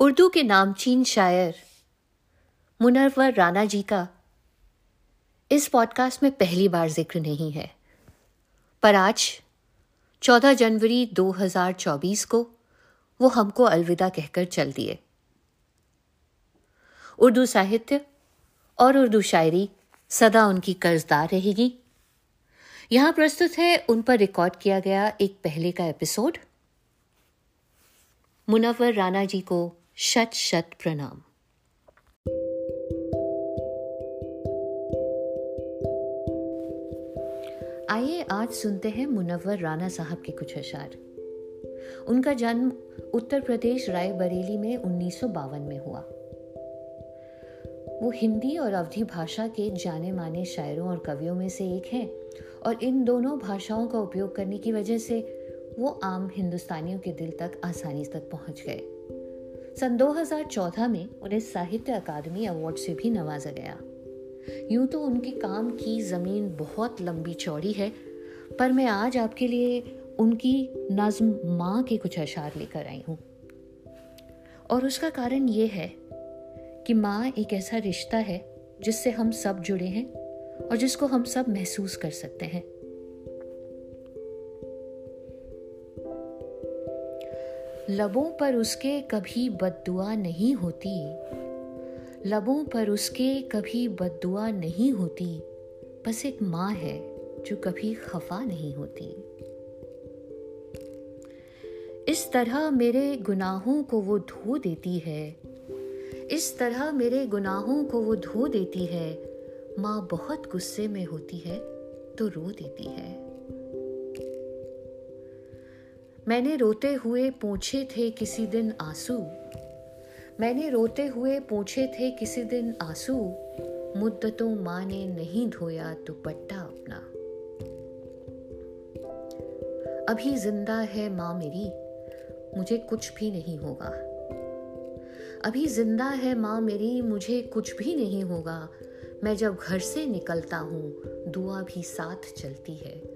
उर्दू के नामचीन शायर। मुनव्वर राना जी का इस पॉडकास्ट में पहली बार ज़िक्र नहीं है। पर आज 14 जनवरी 2024 को वो हमको अलविदा कहकर चल दिए। उर्दू साहित्य और उर्दू शायरी सदा उनकी कर्जदार रहेगी। यहाँ प्रस्तुत है, उन पर रिकॉर्ड किया गया एक पहले का एपिसोड मुनव्वर राणा जी को शत शत प्रणाम आइए आज सुनते हैं मुनव्वर राणा साहब के कुछ अशार। उनका जन्म उत्तर प्रदेश रायबरेली में उन्नीस सौ बावन में हुआ। वो हिंदी और अवधि भाषा के जाने माने शायरों और कवियों में से एक हैं और इन दोनों भाषाओं का उपयोग करने की वजह से वो आम हिंदुस्तानियों के दिल तक आसानी तक पहुँच गए। सन 2014 में उन्हें साहित्य अकादमी अवार्ड से भी नवाजा गया। यूँ तो उनके काम की ज़मीन बहुत लंबी चौड़ी है, पर मैं आज आपके लिए उनकी नज्म माँ के कुछ अशार लेकर आई हूँ। और उसका कारण ये है कि माँ एक ऐसा रिश्ता है जिससे हम सब जुड़े हैं और जिसको हम सब महसूस कर सकते हैं। लबों पर उसके कभी बददुआ नहीं होती। लबों पर उसके कभी बददुआ नहीं होती। बस एक माँ है जो कभी खफा नहीं होती। इस तरह मेरे गुनाहों को वो धो देती है। इस तरह मेरे गुनाहों को वो धो देती है। माँ बहुत गुस्से में होती है तो रो देती है। मैंने रोते हुए पूछे थे किसी दिन आँसू। मैंने रोते हुए पूछे थे किसी दिन आँसू। मुद्दतों माँ ने नहीं धोया दुपट्टा अपना। अभी ज़िंदा है माँ मेरी, मुझे कुछ भी नहीं होगा। अभी ज़िंदा है माँ मेरी, मुझे कुछ भी नहीं होगा। मैं जब घर से निकलता हूँ, दुआ भी साथ चलती है।